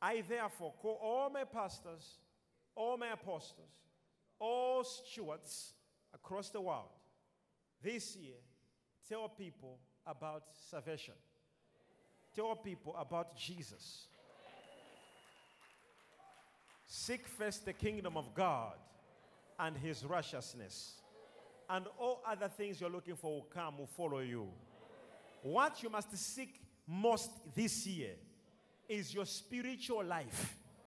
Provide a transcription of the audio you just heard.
I therefore call all my pastors, all my apostles, all stewards across the world this year tell people about salvation. Tell people about Jesus. Seek first the kingdom of God and his righteousness. And all other things you're looking for will come, will follow you. What you must seek most this year is your spiritual life.